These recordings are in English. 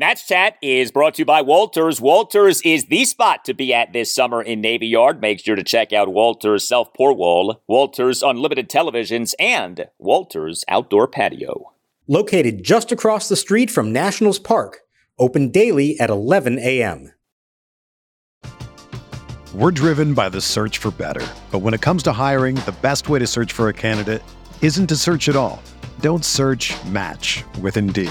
Nats Chat is brought to you by Walters. Walters is the spot to be at this summer in Navy Yard. Make sure to check out Walters Self Pour Wall, Walters Unlimited Televisions, and Walters Outdoor Patio. Located just across the street from Nationals Park, open daily at 11 a.m. We're driven by the search for better. But when it comes to hiring, the best way to search for a candidate isn't to search at all. Don't search match with Indeed.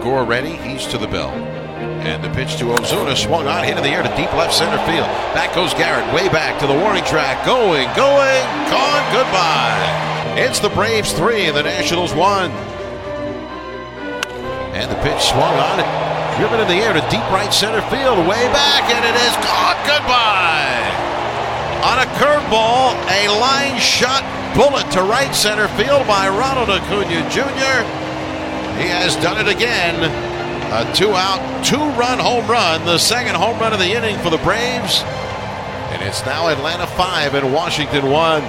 Gore ready. He's to the bell. And the pitch to Ozuna swung on, hit in the air to deep left center field. Back goes Garrett, way back to the warning track. Going, going, gone, goodbye. It's the Braves three and the Nationals one. And the pitch swung on it, driven in the air to deep right center field, way back, and it is gone, goodbye. On a curveball, a line shot bullet to right center field by Ronald Acuna Jr. He has done it again. A two out, two run home run, the second home run of the inning for the Braves. And it's now Atlanta 5 and Washington 1.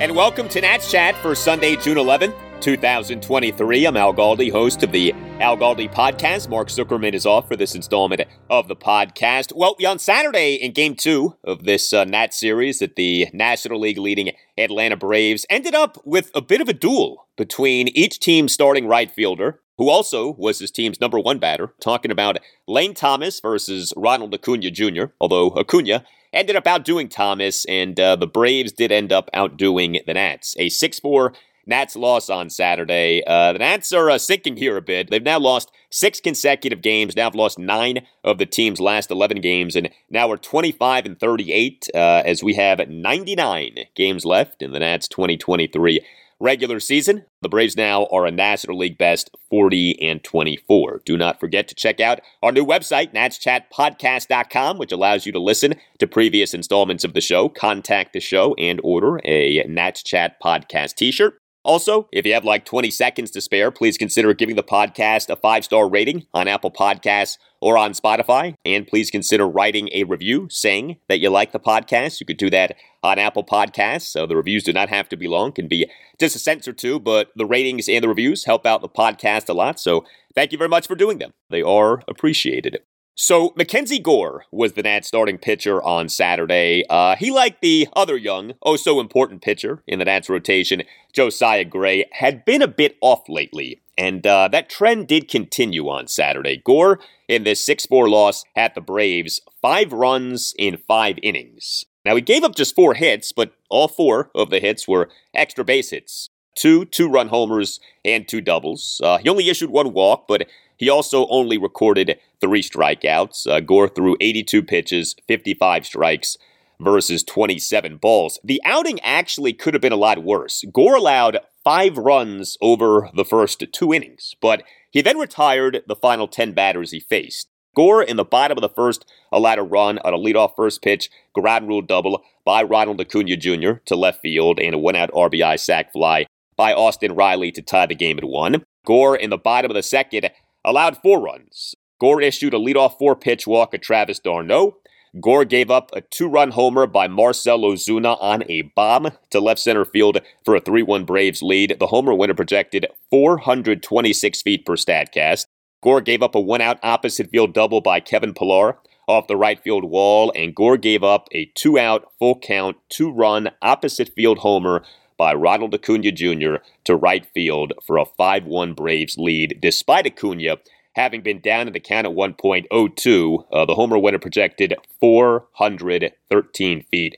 And welcome to Nats Chat for Sunday, June 11th, 2023. I'm Al Galdi, host of the Al Galdi podcast. Mark Zuckerman is off for this installment of the podcast. Well, on Saturday in game two of this uh, Nats series that the National League leading Atlanta Braves ended up with a bit of a duel between each team's starting right fielder, who also was his team's number one batter, talking about Lane Thomas versus Ronald Acuna Jr., although Acuna ended up outdoing Thomas, and uh, the Braves did end up outdoing the Nats. A 6 4 Nats loss on Saturday. Uh, the Nats are uh, sinking here a bit. They've now lost six consecutive games. Now have lost nine of the team's last 11 games, and now we're 25 and 38 uh, as we have 99 games left in the Nats 2023 regular season. The Braves now are a National League best 40 and 24. Do not forget to check out our new website, natschatpodcast.com, which allows you to listen to previous installments of the show, contact the show, and order a Nats Chat podcast t shirt. Also, if you have like 20 seconds to spare, please consider giving the podcast a five star rating on Apple Podcasts or on Spotify. And please consider writing a review saying that you like the podcast. You could do that on Apple Podcasts. So the reviews do not have to be long, can be just a sentence or two, but the ratings and the reviews help out the podcast a lot. So thank you very much for doing them. They are appreciated. So Mackenzie Gore was the Nats starting pitcher on Saturday. Uh, he, like the other young, oh so important pitcher in the Nats rotation, Josiah Gray, had been a bit off lately. And uh, that trend did continue on Saturday. Gore, in this 6 4 loss at the Braves, five runs in five innings. Now, he gave up just four hits, but all four of the hits were extra base hits two two run homers and two doubles. Uh, he only issued one walk, but he also only recorded three strikeouts. Uh, Gore threw 82 pitches, 55 strikes versus 27 balls. The outing actually could have been a lot worse. Gore allowed five runs over the first two innings, but he then retired the final 10 batters he faced. Gore in the bottom of the first allowed a run on a leadoff first pitch, ground rule double by Ronald Acuna Jr. to left field and a one out RBI sac fly by Austin Riley to tie the game at one. Gore in the bottom of the second allowed four runs. Gore issued a leadoff four pitch walk at Travis d'Arnaud. Gore gave up a two run homer by Marcell Ozuna on a bomb to left center field for a 3 1 Braves lead. The homer winner projected 426 feet per StatCast. Gore gave up a one out opposite field double by Kevin Pillar off the right field wall, and Gore gave up a two out, full count, two run opposite field homer by Ronald Acuna Jr. to right field for a 5 1 Braves lead, despite Acuna having been down in the count at 1.02. Uh, the homer winner projected 413 feet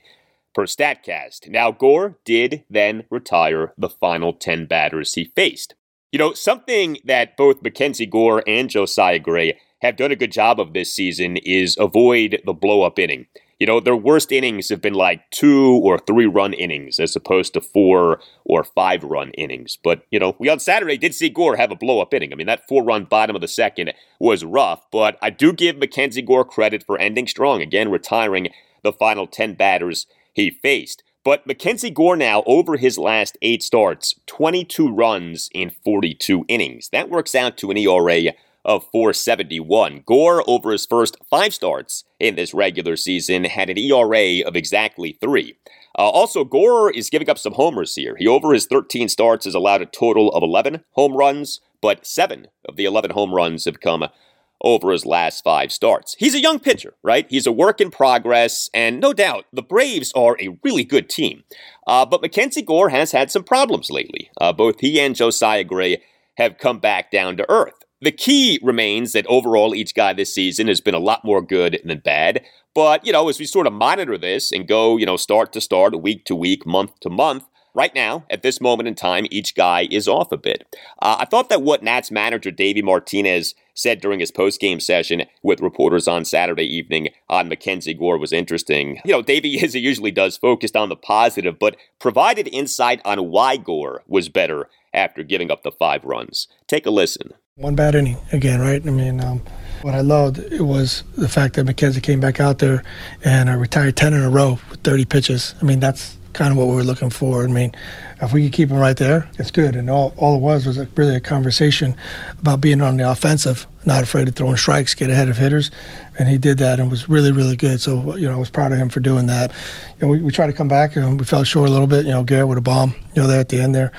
per StatCast. Now, Gore did then retire the final 10 batters he faced. You know, something that both Mackenzie Gore and Josiah Gray have done a good job of this season is avoid the blow up inning. You know, their worst innings have been like two or three run innings as opposed to four or five run innings. But, you know, we on Saturday did see Gore have a blow up inning. I mean, that four run bottom of the second was rough, but I do give Mackenzie Gore credit for ending strong, again, retiring the final 10 batters he faced. But Mackenzie Gore now, over his last eight starts, 22 runs in 42 innings. That works out to an ERA of 471. Gore, over his first five starts in this regular season, had an ERA of exactly three. Uh, also, Gore is giving up some homers here. He, over his 13 starts, has allowed a total of 11 home runs, but seven of the 11 home runs have come over his last five starts. He's a young pitcher, right? He's a work in progress, and no doubt the Braves are a really good team. Uh, but Mackenzie Gore has had some problems lately. Uh, both he and Josiah Gray have come back down to earth. The key remains that overall each guy this season has been a lot more good than bad. But, you know, as we sort of monitor this and go, you know, start to start, week to week, month to month, right now, at this moment in time, each guy is off a bit. Uh, I thought that what Nats manager Davey Martinez said during his post-game session with reporters on Saturday evening on Mackenzie Gore was interesting. You know, Davey, as he usually does, focused on the positive, but provided insight on why Gore was better after giving up the five runs. Take a listen. One bad inning again, right? I mean, um, what I loved it was the fact that MacKenzie came back out there and I retired 10 in a row with 30 pitches. I mean, that's kind of what we were looking for. I mean, if we could keep him right there, it's good. And all, all it was was a, really a conversation about being on the offensive, not afraid of throwing strikes, get ahead of hitters. And he did that and was really, really good. So, you know, I was proud of him for doing that. You know, we, we tried to come back and we fell short a little bit. You know, Garrett with a bomb, you know, there at the end there.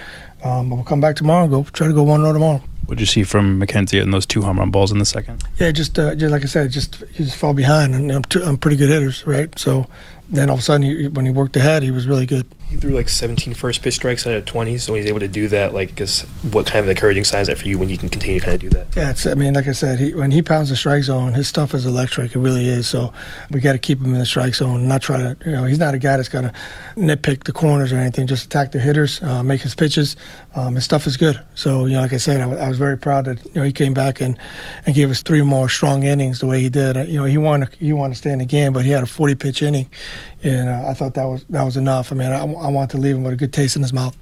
Um, but we'll come back tomorrow and go try to go 1 0 tomorrow. What did you see from Mackenzie in those two home run balls in the second? Yeah, just uh, just like I said, just he just fall behind, and I'm, t- I'm pretty good hitters, right? So then all of a sudden, he, when he worked ahead, he was really good. He threw like 17 first pitch strikes out of 20, so he's able to do that. Like, because what kind of encouraging sign is that for you when you can continue to kind of do that? Yeah, it's, I mean, like I said, he, when he pounds the strike zone, his stuff is electric. It really is. So we got to keep him in the strike zone, not try to, you know, he's not a guy that's going to nitpick the corners or anything. Just attack the hitters, uh, make his pitches. Um, his stuff is good. So, you know, like I said, I, I, was very proud that, you know, he came back and, and gave us three more strong innings the way he did. You know, he wanted, he wanted to stay in the game, but he had a 40 pitch inning. And uh, I thought that was, that was enough. I mean, I, I want to leave him with a good taste in his mouth.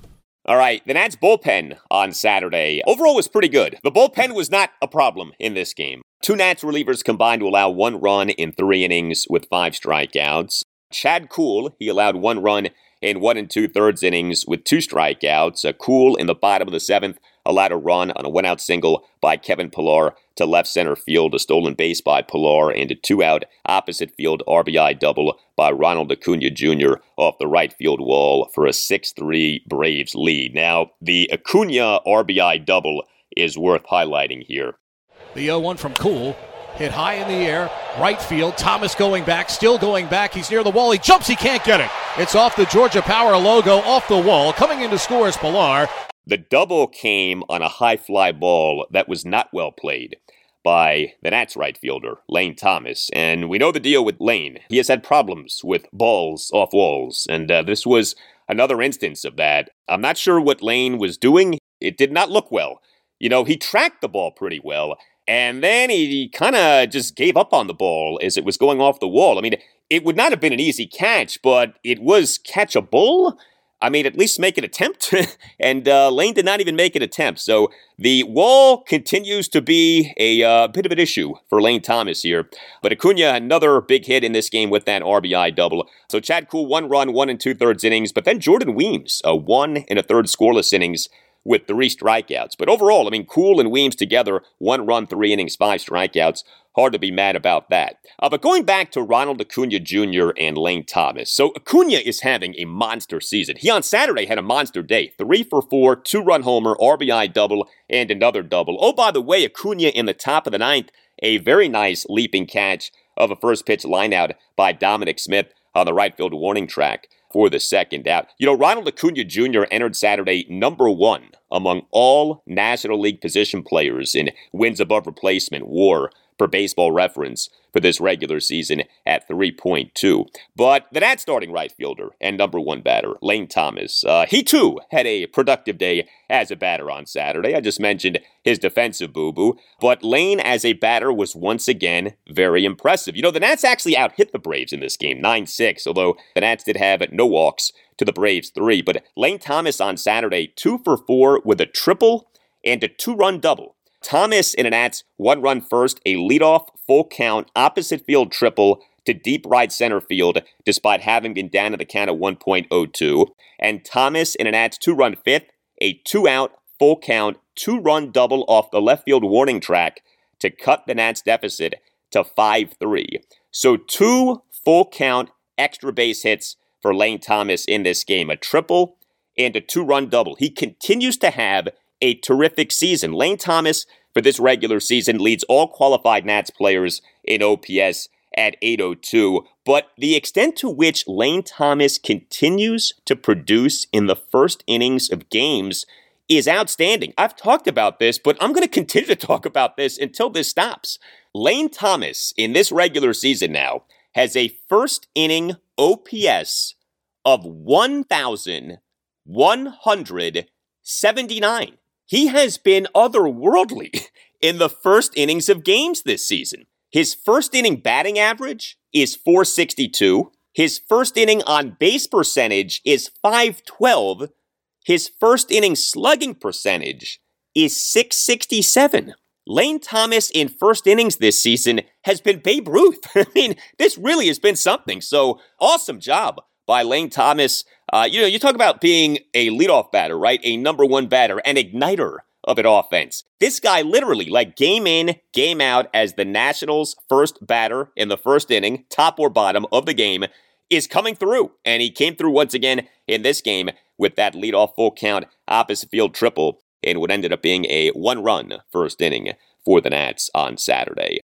All right, the Nats bullpen on Saturday overall was pretty good. The bullpen was not a problem in this game. Two Nats relievers combined to allow one run in three innings with five strikeouts. Chad Kuhl, he allowed one run in one and two thirds innings with two strikeouts. A Kuhl in the bottom of the seventh allowed a run on a one out single by Kevin Pillar to left center field, a stolen base by Pillar, and a two out opposite field RBI double by Ronald Acuna Jr. off the right field wall for a 6 3 Braves lead. Now, the Acuna RBI double is worth highlighting here. The 0 1 from Kuhl. Hit high in the air, right field. Thomas going back, still going back. He's near the wall. He jumps, he can't get it. It's off the Georgia Power logo, off the wall. Coming in to score is Pillar. The double came on a high fly ball that was not well played by the Nats right fielder, Lane Thomas. And we know the deal with Lane. He has had problems with balls off walls, and uh, this was another instance of that. I'm not sure what Lane was doing. It did not look well. You know, he tracked the ball pretty well, and then he kind of just gave up on the ball as it was going off the wall. I mean, it would not have been an easy catch, but it was catchable. I mean, at least make an attempt. and uh, Lane did not even make an attempt. So the wall continues to be a uh, bit of an issue for Lane Thomas here. But Acuna, another big hit in this game with that RBI double. So Chad Kuhl, one run, one and two thirds innings. But then Jordan Weems, a one and a third scoreless innings with three strikeouts. But overall, I mean, Kuhl and Weems together, one run, three innings, five strikeouts. Hard to be mad about that. Uh, but going back to Ronald Acuna Jr. and Lane Thomas. So Acuna is having a monster season. He on Saturday had a monster day. Three for four, two run homer, RBI double, and another double. Oh, by the way, Acuna in the top of the ninth, a very nice leaping catch of a first pitch lineout by Dominic Smith on the right field warning track for the second out. You know, Ronald Acuna Jr. entered Saturday number one among all National League position players in wins above replacement war per baseball reference for this regular season at 3.2. But the Nats starting right fielder and number one batter, Lane Thomas, uh, he too had a productive day as a batter on Saturday. I just mentioned his defensive boo boo, but Lane as a batter was once again very impressive. You know, the Nats actually out hit the Braves in this game, 9 6, although the Nats did have no walks to the Braves three. But Lane Thomas on Saturday, two for four with a triple and a two run double. Thomas in an Nats one run first, a leadoff full count opposite field triple to deep right center field despite having been down to the count of 1.02. And Thomas in an Nats two run fifth, a two out full count two run double off the left field warning track to cut the Nats deficit to 5 3. So two full count extra base hits for Lane Thomas in this game a triple and a two run double. He continues to have a terrific season. Lane Thomas, for this regular season, leads all qualified Nats players in OPS at 802. But the extent to which Lane Thomas continues to produce in the first innings of games is outstanding. I've talked about this, but I'm going to continue to talk about this until this stops. Lane Thomas, in this regular season now, has a first inning OPS of 1,179. He has been otherworldly in the first innings of games this season. His first inning batting average is 462. His first inning on base percentage is 512. His first inning slugging percentage is 667. Lane Thomas in first innings this season has been Babe Ruth. I mean, this really has been something. So awesome job by Lane Thomas. Uh, you know, you talk about being a leadoff batter, right? A number one batter, an igniter of an offense. This guy literally, like game in, game out, as the Nationals' first batter in the first inning, top or bottom of the game, is coming through. And he came through once again in this game with that leadoff full count opposite field triple in what ended up being a one run first inning for the Nats on Saturday.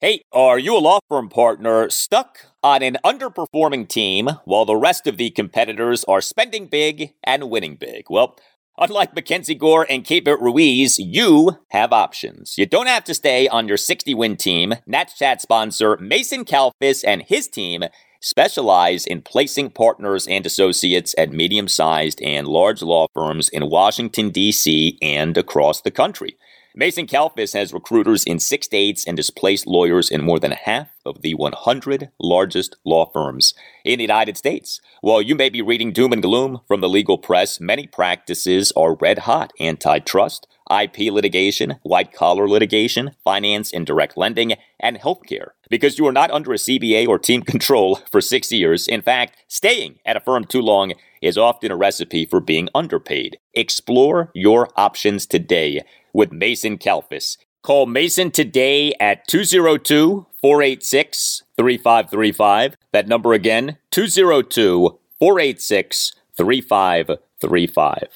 Hey, are you a law firm partner stuck on an underperforming team while the rest of the competitors are spending big and winning big? Well, Unlike Mackenzie Gore and Keibert Ruiz, you have options. You don't have to stay on your 60 win team. Nats Chat sponsor Mason Kalfis and his team specialize in placing partners and associates at medium sized and large law firms in Washington, D.C. and across the country. Mason Kalfis has recruiters in six states and has placed lawyers in more than half of the 100 largest law firms in the United States. While you may be reading doom and gloom from the legal press, many practices are red hot antitrust, IP litigation, white collar litigation, finance and direct lending, and healthcare. Because you are not under a CBA or team control for six years. In fact, staying at a firm too long is often a recipe for being underpaid. Explore your options today with Mason Kalfas. Call Mason today at 202 486 3535. That number again, 202 486 3535.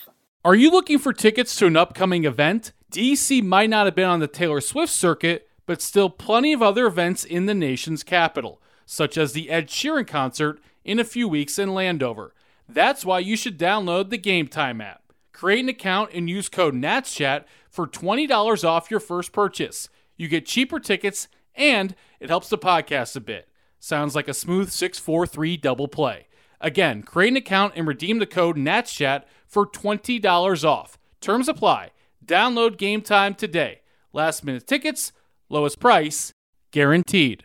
Are you looking for tickets to an upcoming event? DC might not have been on the Taylor Swift circuit, but still plenty of other events in the nation's capital, such as the Ed Sheeran concert in a few weeks in Landover. That's why you should download the Game Time app. Create an account and use code NATSCHAT for $20 off your first purchase. You get cheaper tickets and it helps the podcast a bit. Sounds like a smooth 643 double play. Again, create an account and redeem the code NATSCHAT for $20 off. Terms apply. Download Game Time today. Last minute tickets, lowest price, guaranteed.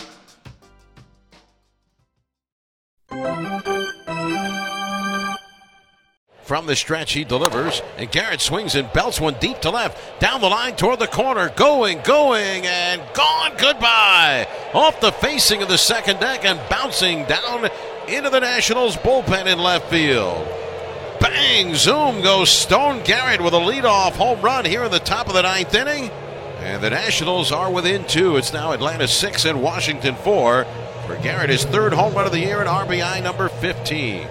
From the stretch, he delivers, and Garrett swings and belts one deep to left. Down the line toward the corner. Going, going, and gone. Goodbye. Off the facing of the second deck and bouncing down into the Nationals bullpen in left field. Bang! Zoom goes Stone Garrett with a leadoff home run here in the top of the ninth inning. And the Nationals are within two. It's now Atlanta six and Washington four. For Garrett, his third home run of the year and RBI number 15.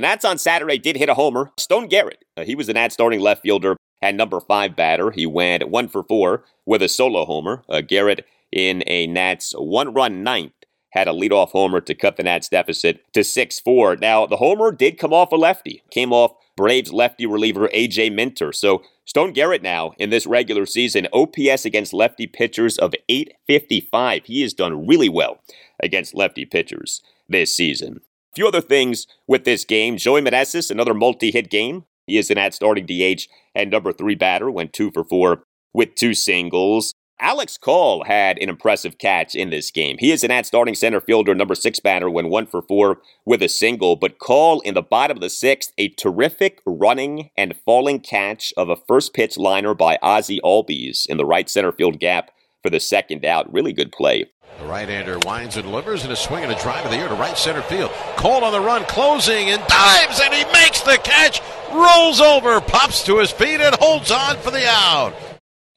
The Nats on Saturday did hit a homer. Stone Garrett, uh, he was the Nats starting left fielder and number five batter. He went one for four with a solo homer. Uh, Garrett in a Nats one run ninth had a leadoff homer to cut the Nats deficit to 6 4. Now, the homer did come off a lefty, came off Braves lefty reliever A.J. Minter. So, Stone Garrett now in this regular season, OPS against lefty pitchers of 855. He has done really well against lefty pitchers this season. A few other things with this game. Joey Meneses, another multi hit game. He is an at starting DH and number three batter, went two for four with two singles. Alex Call had an impressive catch in this game. He is an at starting center fielder, number six batter, went one for four with a single. But Call in the bottom of the sixth, a terrific running and falling catch of a first pitch liner by Ozzie Albies in the right center field gap for the second out. Really good play. The right-hander winds and delivers and a swing and a drive of the air to right center field. Call on the run, closing and dives, and he makes the catch, rolls over, pops to his feet, and holds on for the out.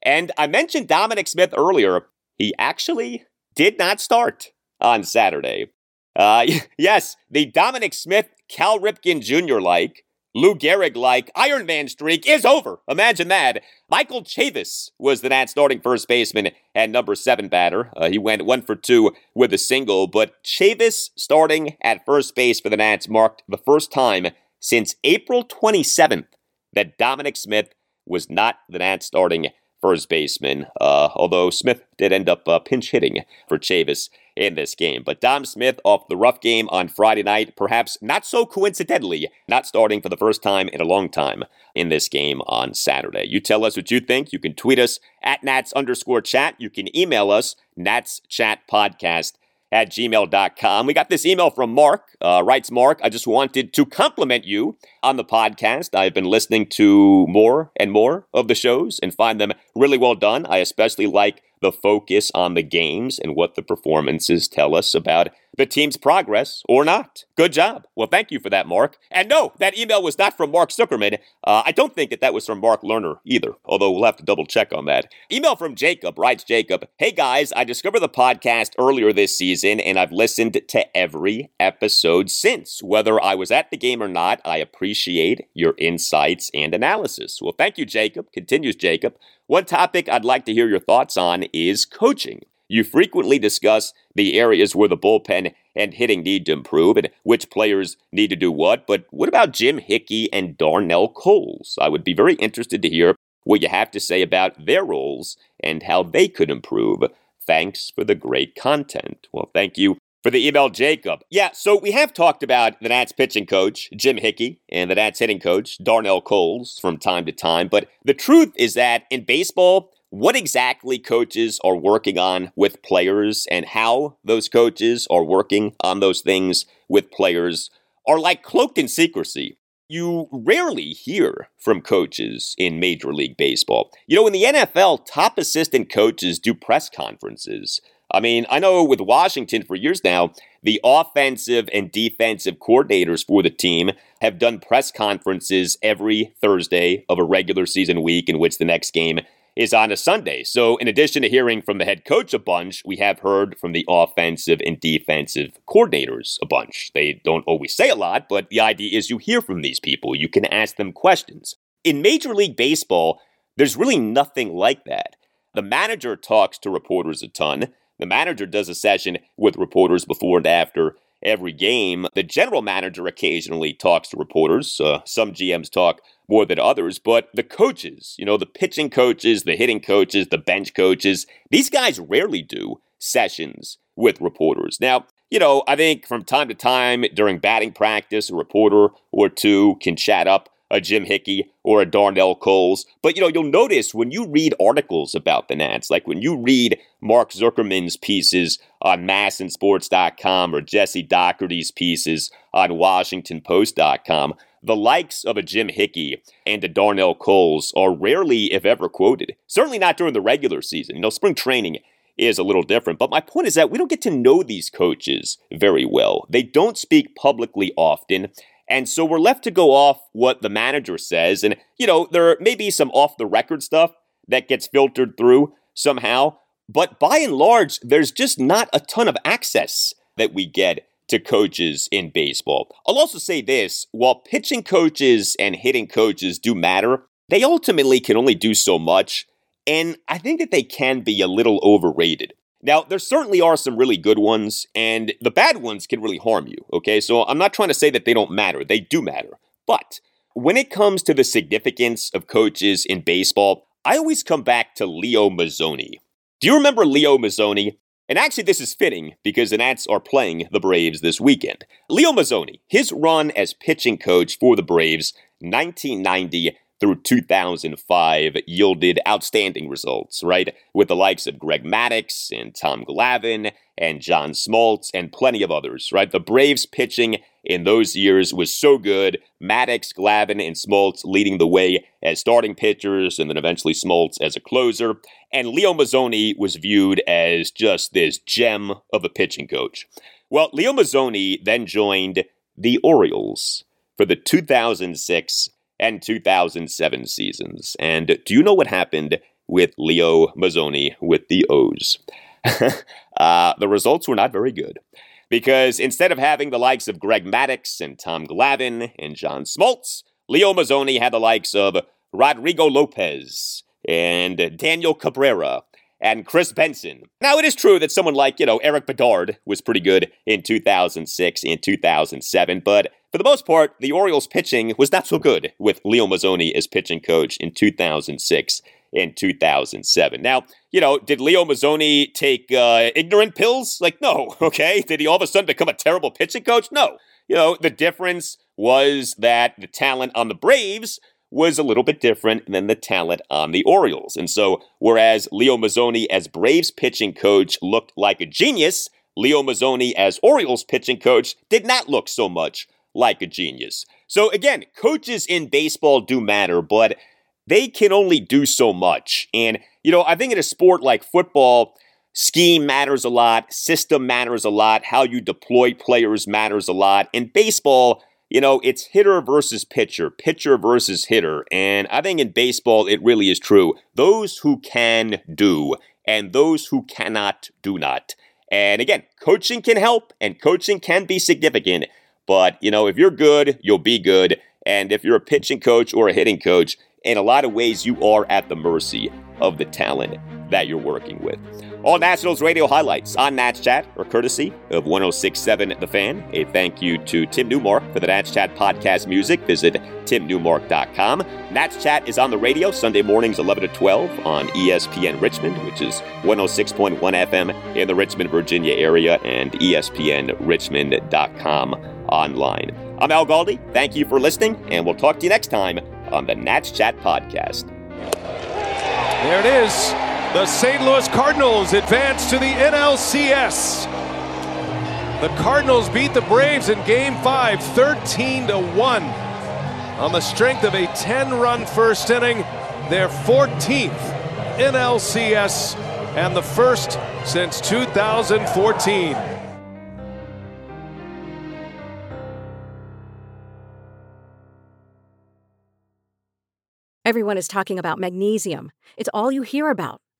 And I mentioned Dominic Smith earlier. He actually did not start on Saturday. Uh, yes, the Dominic Smith, Cal Ripken Jr. like, Lou Gehrig like Iron Man streak is over. Imagine that. Michael Chavis was the Nats starting first baseman and number seven batter. Uh, he went one for two with a single, but Chavis starting at first base for the Nats marked the first time since April 27th that Dominic Smith was not the Nats starting first baseman, uh, although Smith did end up uh, pinch hitting for Chavis in this game. But Dom Smith off the rough game on Friday night, perhaps not so coincidentally, not starting for the first time in a long time in this game on Saturday. You tell us what you think. You can tweet us at Nats underscore chat. You can email us, Nats Chat Podcast at gmail.com. We got this email from Mark. Uh, writes Mark, I just wanted to compliment you on the podcast. I've been listening to more and more of the shows and find them really well done. I especially like the focus on the games and what the performances tell us about the team's progress or not. Good job. Well, thank you for that, Mark. And no, that email was not from Mark Zuckerman. Uh, I don't think that that was from Mark Lerner either, although we'll have to double check on that. Email from Jacob writes Jacob, Hey guys, I discovered the podcast earlier this season and I've listened to every episode since. Whether I was at the game or not, I appreciate your insights and analysis. Well, thank you, Jacob. Continues Jacob. One topic I'd like to hear your thoughts on is coaching. You frequently discuss the areas where the bullpen and hitting need to improve and which players need to do what, but what about Jim Hickey and Darnell Coles? I would be very interested to hear what you have to say about their roles and how they could improve. Thanks for the great content. Well, thank you for the email, Jacob. Yeah, so we have talked about the Nats pitching coach, Jim Hickey, and the Nats hitting coach, Darnell Coles, from time to time. But the truth is that in baseball, what exactly coaches are working on with players and how those coaches are working on those things with players are like cloaked in secrecy. You rarely hear from coaches in Major League Baseball. You know, in the NFL, top assistant coaches do press conferences. I mean, I know with Washington for years now, the offensive and defensive coordinators for the team have done press conferences every Thursday of a regular season week in which the next game is on a Sunday. So, in addition to hearing from the head coach a bunch, we have heard from the offensive and defensive coordinators a bunch. They don't always say a lot, but the idea is you hear from these people, you can ask them questions. In Major League Baseball, there's really nothing like that. The manager talks to reporters a ton. The manager does a session with reporters before and after every game. The general manager occasionally talks to reporters. Uh, some GMs talk more than others, but the coaches, you know, the pitching coaches, the hitting coaches, the bench coaches, these guys rarely do sessions with reporters. Now, you know, I think from time to time during batting practice, a reporter or two can chat up a Jim Hickey or a Darnell Coles. But you know, you'll notice when you read articles about the Nats, like when you read Mark Zuckerman's pieces on masnsports.com or Jesse Dougherty's pieces on WashingtonPost.com, the likes of a Jim Hickey and a Darnell Coles are rarely, if ever, quoted. Certainly not during the regular season. You know, spring training is a little different. But my point is that we don't get to know these coaches very well. They don't speak publicly often. And so we're left to go off what the manager says. And, you know, there may be some off the record stuff that gets filtered through somehow. But by and large, there's just not a ton of access that we get to coaches in baseball. I'll also say this while pitching coaches and hitting coaches do matter, they ultimately can only do so much. And I think that they can be a little overrated. Now, there certainly are some really good ones, and the bad ones can really harm you, okay? So I'm not trying to say that they don't matter, they do matter. But when it comes to the significance of coaches in baseball, I always come back to Leo Mazzoni. Do you remember Leo Mazzoni? And actually, this is fitting because the Nats are playing the Braves this weekend. Leo Mazzoni, his run as pitching coach for the Braves, 1990 through 2005 yielded outstanding results, right? With the likes of Greg Maddux and Tom Glavine and John Smoltz and plenty of others, right? The Braves pitching in those years was so good. Maddux, Glavine, and Smoltz leading the way as starting pitchers, and then eventually Smoltz as a closer. And Leo Mazzoni was viewed as just this gem of a pitching coach. Well, Leo Mazzoni then joined the Orioles for the 2006 and 2007 seasons. And do you know what happened with Leo Mazzoni with the O's? uh, the results were not very good. Because instead of having the likes of Greg Maddux and Tom Glavine and John Smoltz, Leo Mazzoni had the likes of Rodrigo Lopez and Daniel Cabrera and Kris Benson. Now, it is true that someone like, you know, Erik Bedard was pretty good in 2006 and 2007, but for the most part, the Orioles pitching was not so good with Leo Mazzoni as pitching coach in 2006 and 2007. Now, you know, did Leo Mazzoni take uh, ignorant pills? Like, no, okay. Did he all of a sudden become a terrible pitching coach? No. You know, the difference was that the talent on the Braves was a little bit different than the talent on the Orioles. And so, whereas Leo Mazzoni as Braves pitching coach looked like a genius, Leo Mazzoni as Orioles pitching coach did not look so much like a genius. So again, coaches in baseball do matter, but they can only do so much. And, you know, I think in a sport like football, scheme matters a lot, system matters a lot, how you deploy players matters a lot. In baseball, you know, it's hitter versus pitcher, pitcher versus hitter. And I think in baseball, it really is true. Those who can do, and those who cannot do not. And again, coaching can help, and coaching can be significant. But, you know, if you're good, you'll be good. And if you're a pitching coach or a hitting coach, in a lot of ways, you are at the mercy of the talent that you're working with. All Nationals radio highlights on Nats Chat are courtesy of 1067 The Fan. A thank you to Tim Newmark for the Nats Chat podcast music. Visit timnewmark.com. Nats Chat is on the radio Sunday mornings 11 to 12 on ESPN Richmond, which is 106.1 FM in the Richmond, Virginia area, and ESPNRichmond.com online. I'm Al Galdi. Thank you for listening, and we'll talk to you next time on the Nats Chat podcast. There it is. The St. Louis Cardinals advance to the NLCS. The Cardinals beat the Braves in game 5 13 to 1 on the strength of a 10-run first inning, their 14th NLCS and the first since 2014. Everyone is talking about magnesium. It's all you hear about.